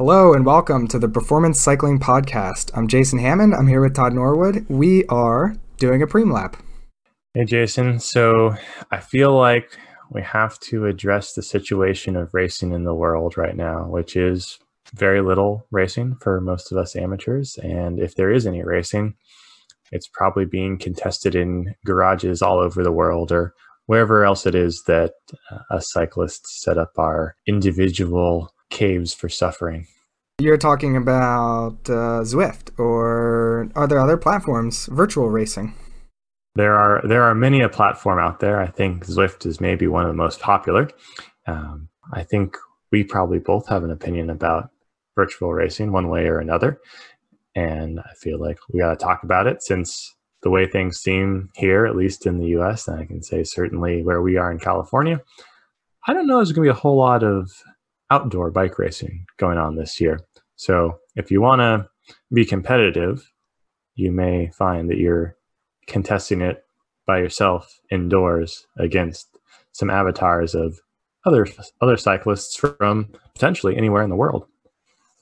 Hello and welcome to the Performance Cycling Podcast. I'm Jason Hammond. I'm here with Todd Norwood. We are doing a preem lap. Hey, Jason. So I feel like we have to address the situation of racing in the world right now, which is very little racing for most of us amateurs. And if there is any racing, it's probably being contested in garages all over the world or wherever else it is that uh, us cyclists set up our individual caves for suffering. You're talking about uh, Zwift, or are there other platforms, virtual racing? There are there are many a platform out there. I think Zwift is maybe one of the most popular. Um, I think we probably both have an opinion about virtual racing, one way or another, and I feel like we got to talk about it since the way things seem here, at least in the U.S., and I can say certainly where we are in California. I don't know. There's going to be a whole lot of outdoor bike racing going on this year. So if you want to be competitive, you may find that you're contesting it by yourself indoors against some avatars of other other cyclists from potentially anywhere in the world.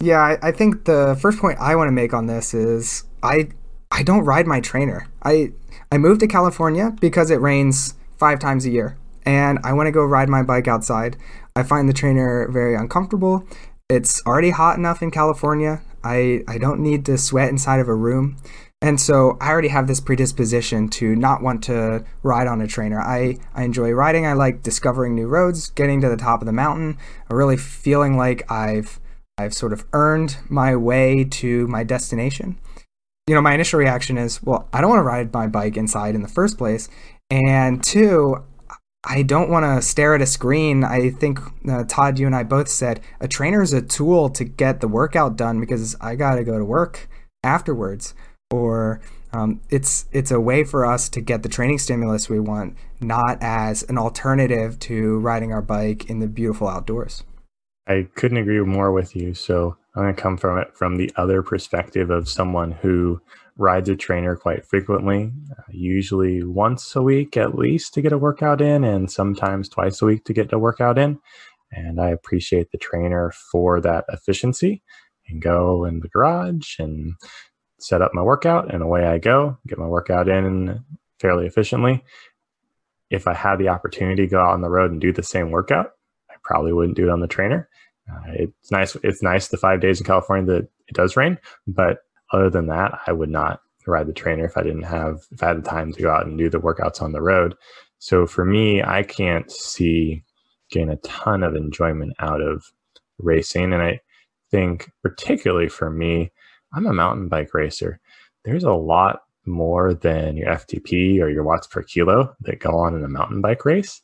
Yeah, I, I think the first point I want to make on this is I I don't ride my trainer. I I moved to California because it rains five times a year, and I want to go ride my bike outside. I find the trainer very uncomfortable. It's already hot enough in California. I, I don't need to sweat inside of a room. And so I already have this predisposition to not want to ride on a trainer. I, I enjoy riding. I like discovering new roads, getting to the top of the mountain, really feeling like I've I've sort of earned my way to my destination. You know, my initial reaction is, well, I don't want to ride my bike inside in the first place. And two, I don't want to stare at a screen. I think uh, Todd, you and I both said a trainer is a tool to get the workout done because I got to go to work afterwards, or um, it's it's a way for us to get the training stimulus we want, not as an alternative to riding our bike in the beautiful outdoors. I couldn't agree more with you. So I'm going to come from it from the other perspective of someone who rides a trainer quite frequently, uh, usually once a week at least to get a workout in, and sometimes twice a week to get a workout in. And I appreciate the trainer for that efficiency and go in the garage and set up my workout, and away I go, get my workout in fairly efficiently. If I had the opportunity to go out on the road and do the same workout, I probably wouldn't do it on the trainer. Uh, it's nice. It's nice the five days in California that it does rain, but other than that, I would not ride the trainer if I didn't have if I had the time to go out and do the workouts on the road. So for me, I can't see getting a ton of enjoyment out of racing. And I think particularly for me, I'm a mountain bike racer. There's a lot more than your FTP or your watts per kilo that go on in a mountain bike race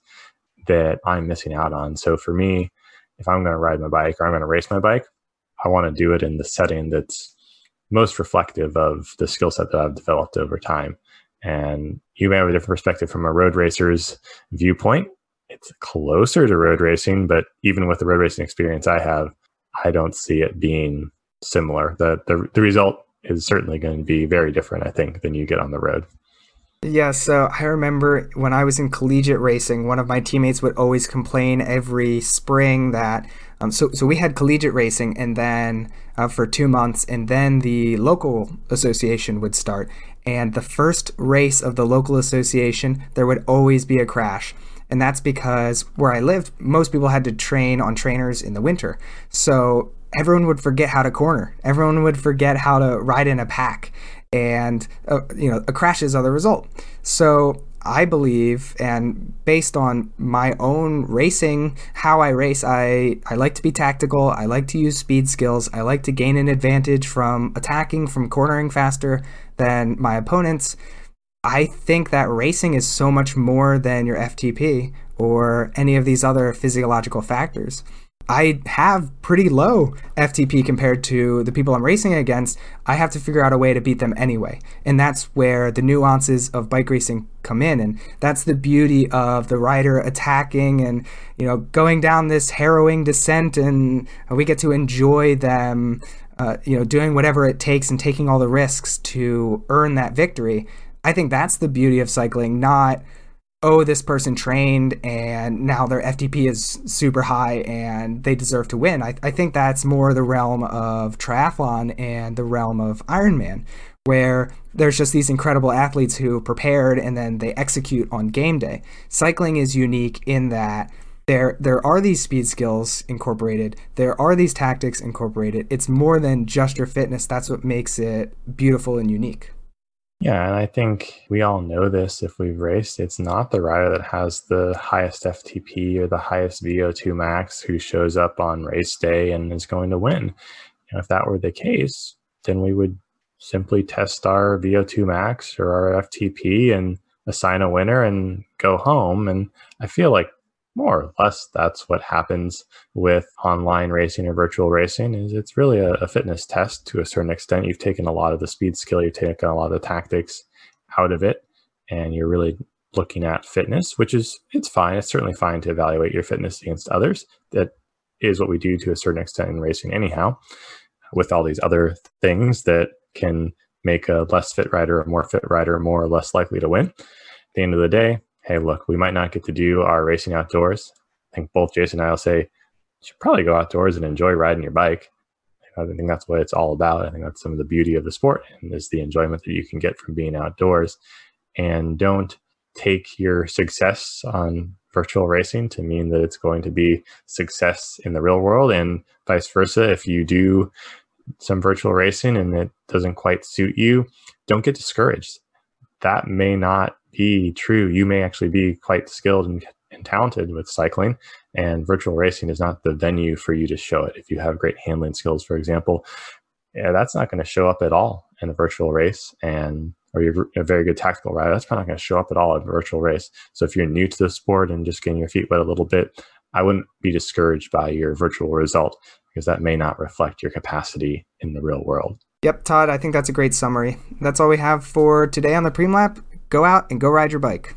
that I'm missing out on. So for me, if I'm going to ride my bike or I'm going to race my bike, I want to do it in the setting that's most reflective of the skill set that I've developed over time. And you may have a different perspective from a road racer's viewpoint. It's closer to road racing, but even with the road racing experience I have, I don't see it being similar. The the, the result is certainly going to be very different, I think, than you get on the road. Yeah, so I remember when I was in collegiate racing, one of my teammates would always complain every spring that um, so so we had collegiate racing, and then uh, for two months, and then the local association would start. And the first race of the local association, there would always be a crash. And that's because where I lived, most people had to train on trainers in the winter. So everyone would forget how to corner. Everyone would forget how to ride in a pack and uh, you know a crash is the result. So I believe, and based on my own racing, how I race, I, I like to be tactical. I like to use speed skills. I like to gain an advantage from attacking, from cornering faster than my opponents. I think that racing is so much more than your FTP or any of these other physiological factors. I have pretty low FTP compared to the people I'm racing against. I have to figure out a way to beat them anyway. And that's where the nuances of bike racing come in. And that's the beauty of the rider attacking and, you know, going down this harrowing descent. And we get to enjoy them, uh, you know, doing whatever it takes and taking all the risks to earn that victory. I think that's the beauty of cycling, not oh, this person trained and now their FTP is super high and they deserve to win. I, I think that's more the realm of triathlon and the realm of Ironman, where there's just these incredible athletes who prepared and then they execute on game day. Cycling is unique in that there there are these speed skills incorporated there are these tactics incorporated it's more than just your fitness that's what makes it beautiful and unique yeah, and I think we all know this if we've raced. It's not the rider that has the highest FTP or the highest VO2 max who shows up on race day and is going to win. If that were the case, then we would simply test our VO2 max or our FTP and assign a winner and go home. And I feel like more or less that's what happens with online racing or virtual racing is it's really a, a, fitness test to a certain extent. You've taken a lot of the speed skill you've taken a lot of the tactics out of it and you're really looking at fitness which is it's fine. It's certainly fine to evaluate your fitness against others. That is what we do to a certain extent in racing anyhow with all these other things that can make a less fit rider a more fit rider more or less likely to win. At the end of the day hey, look, we might not get to do our racing outdoors. I think both Jason and I will say you should probably go outdoors and enjoy riding your bike. I think that's what it's all about. I think that's some of the beauty of the sport and is the enjoyment that you can get from being outdoors. And don't take your success on virtual racing to mean that it's going to be success in the real world and vice versa. If you do some virtual racing and it doesn't quite suit you, don't get discouraged. That may not be true, you may actually be quite skilled and, and talented with cycling, and virtual racing is not the venue for you to show it. If you have great handling skills, for example, yeah, that's not going to show up at all in a virtual race. And or you're a very good tactical rider, that's probably not going to show up at all in a virtual race. So if you're new to the sport and just getting your feet wet a little bit, I wouldn't be discouraged by your virtual result because that may not reflect your capacity in the real world. Yep, Todd, I think that's a great summary. That's all we have for today on the Preem Lap go out and go ride your bike.